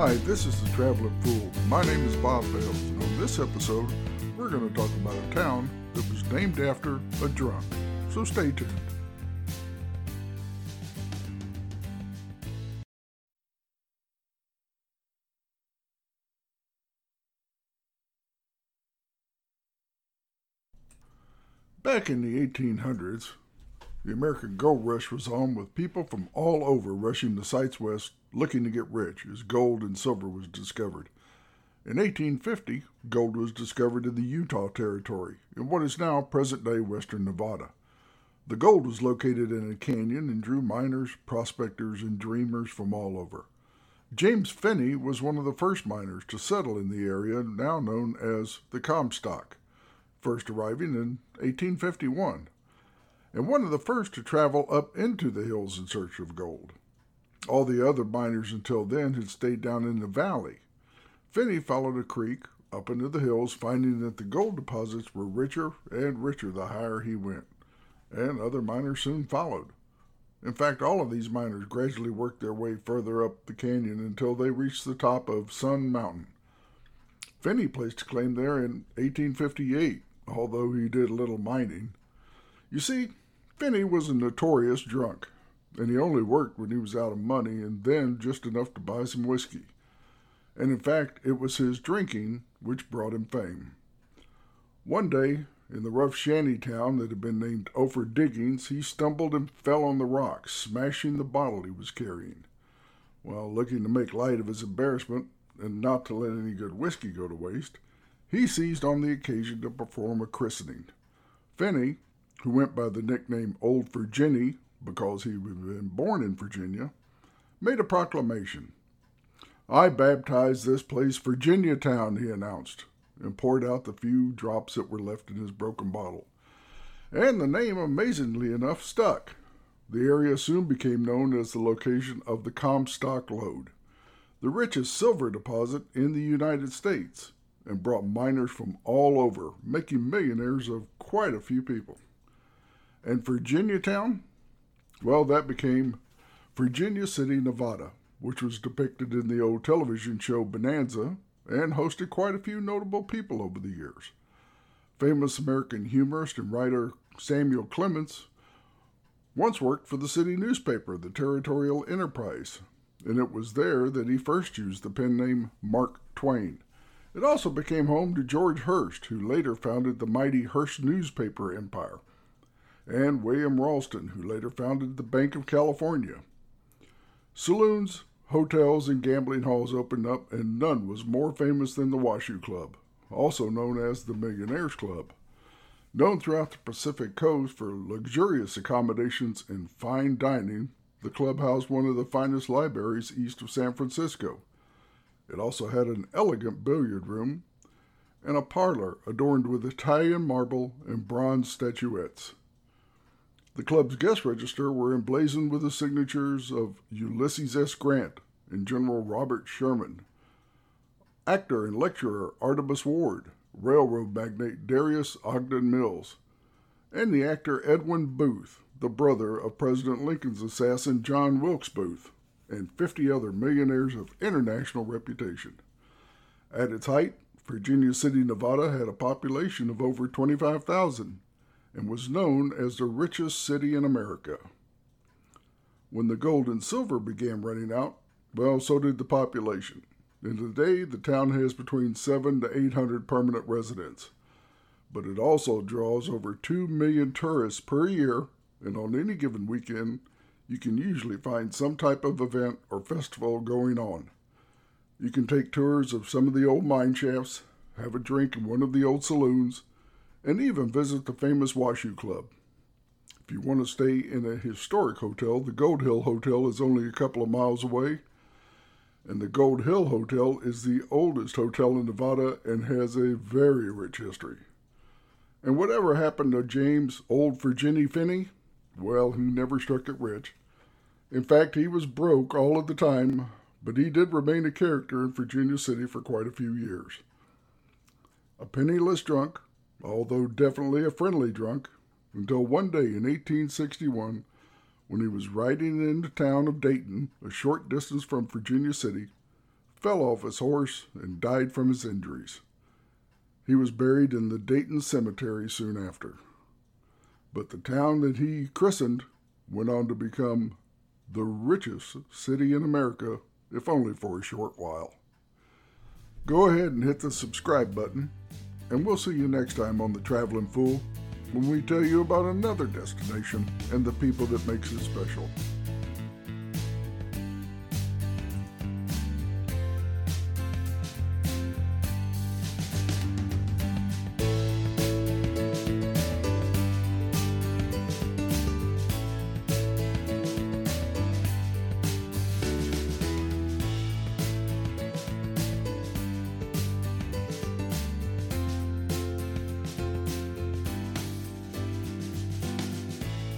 Hi, this is the Traveling Fool. My name is Bob Bales, and on this episode, we're going to talk about a town that was named after a drunk. So stay tuned. Back in the 1800s, the American gold rush was on with people from all over rushing the sites west looking to get rich as gold and silver was discovered. In 1850, gold was discovered in the Utah Territory, in what is now present day western Nevada. The gold was located in a canyon and drew miners, prospectors, and dreamers from all over. James Finney was one of the first miners to settle in the area now known as the Comstock first arriving in 1851, and one of the first to travel up into the hills in search of gold. All the other miners until then had stayed down in the valley. Finney followed a creek up into the hills, finding that the gold deposits were richer and richer the higher he went, and other miners soon followed. In fact, all of these miners gradually worked their way further up the canyon until they reached the top of Sun Mountain. Finney placed a claim there in 1858 although he did little mining. You see, Finney was a notorious drunk, and he only worked when he was out of money and then just enough to buy some whiskey. And in fact, it was his drinking which brought him fame. One day, in the rough shanty town that had been named Ophir Diggings, he stumbled and fell on the rocks, smashing the bottle he was carrying. While looking to make light of his embarrassment and not to let any good whiskey go to waste, he seized on the occasion to perform a christening. Finney, who went by the nickname Old Virginny because he had been born in Virginia, made a proclamation. I baptize this place Virginia Town, he announced, and poured out the few drops that were left in his broken bottle. And the name, amazingly enough, stuck. The area soon became known as the location of the Comstock Lode, the richest silver deposit in the United States and brought miners from all over, making millionaires of quite a few people. And Virginia Town? Well, that became Virginia City, Nevada, which was depicted in the old television show Bonanza and hosted quite a few notable people over the years. Famous American humorist and writer Samuel Clemens once worked for the city newspaper, the Territorial Enterprise, and it was there that he first used the pen name Mark Twain. It also became home to George Hearst, who later founded the mighty Hearst newspaper empire, and William Ralston, who later founded the Bank of California. Saloons, hotels, and gambling halls opened up, and none was more famous than the Washoe Club, also known as the Millionaires Club. Known throughout the Pacific Coast for luxurious accommodations and fine dining, the club housed one of the finest libraries east of San Francisco it also had an elegant billiard room and a parlor adorned with Italian marble and bronze statuettes. The club's guest register were emblazoned with the signatures of Ulysses S. Grant and General Robert Sherman, actor and lecturer Artemus Ward, railroad magnate Darius Ogden Mills, and the actor Edwin Booth, the brother of President Lincoln's assassin John Wilkes Booth and 50 other millionaires of international reputation. At its height, Virginia City, Nevada had a population of over 25,000 and was known as the richest city in America. When the gold and silver began running out, well, so did the population. And today, the town has between seven to 800 permanent residents. But it also draws over 2 million tourists per year, and on any given weekend, you can usually find some type of event or festival going on. You can take tours of some of the old mine shafts, have a drink in one of the old saloons, and even visit the famous Washoe Club. If you want to stay in a historic hotel, the Gold Hill Hotel is only a couple of miles away. And the Gold Hill Hotel is the oldest hotel in Nevada and has a very rich history. And whatever happened to James Old Virginia Finney? Well, he never struck it rich. In fact, he was broke all of the time, but he did remain a character in Virginia City for quite a few years. A penniless drunk, although definitely a friendly drunk, until one day in 1861, when he was riding in the town of Dayton, a short distance from Virginia City, fell off his horse and died from his injuries. He was buried in the Dayton Cemetery soon after. But the town that he christened went on to become the richest city in America, if only for a short while. Go ahead and hit the subscribe button, and we'll see you next time on The Traveling Fool when we tell you about another destination and the people that makes it special.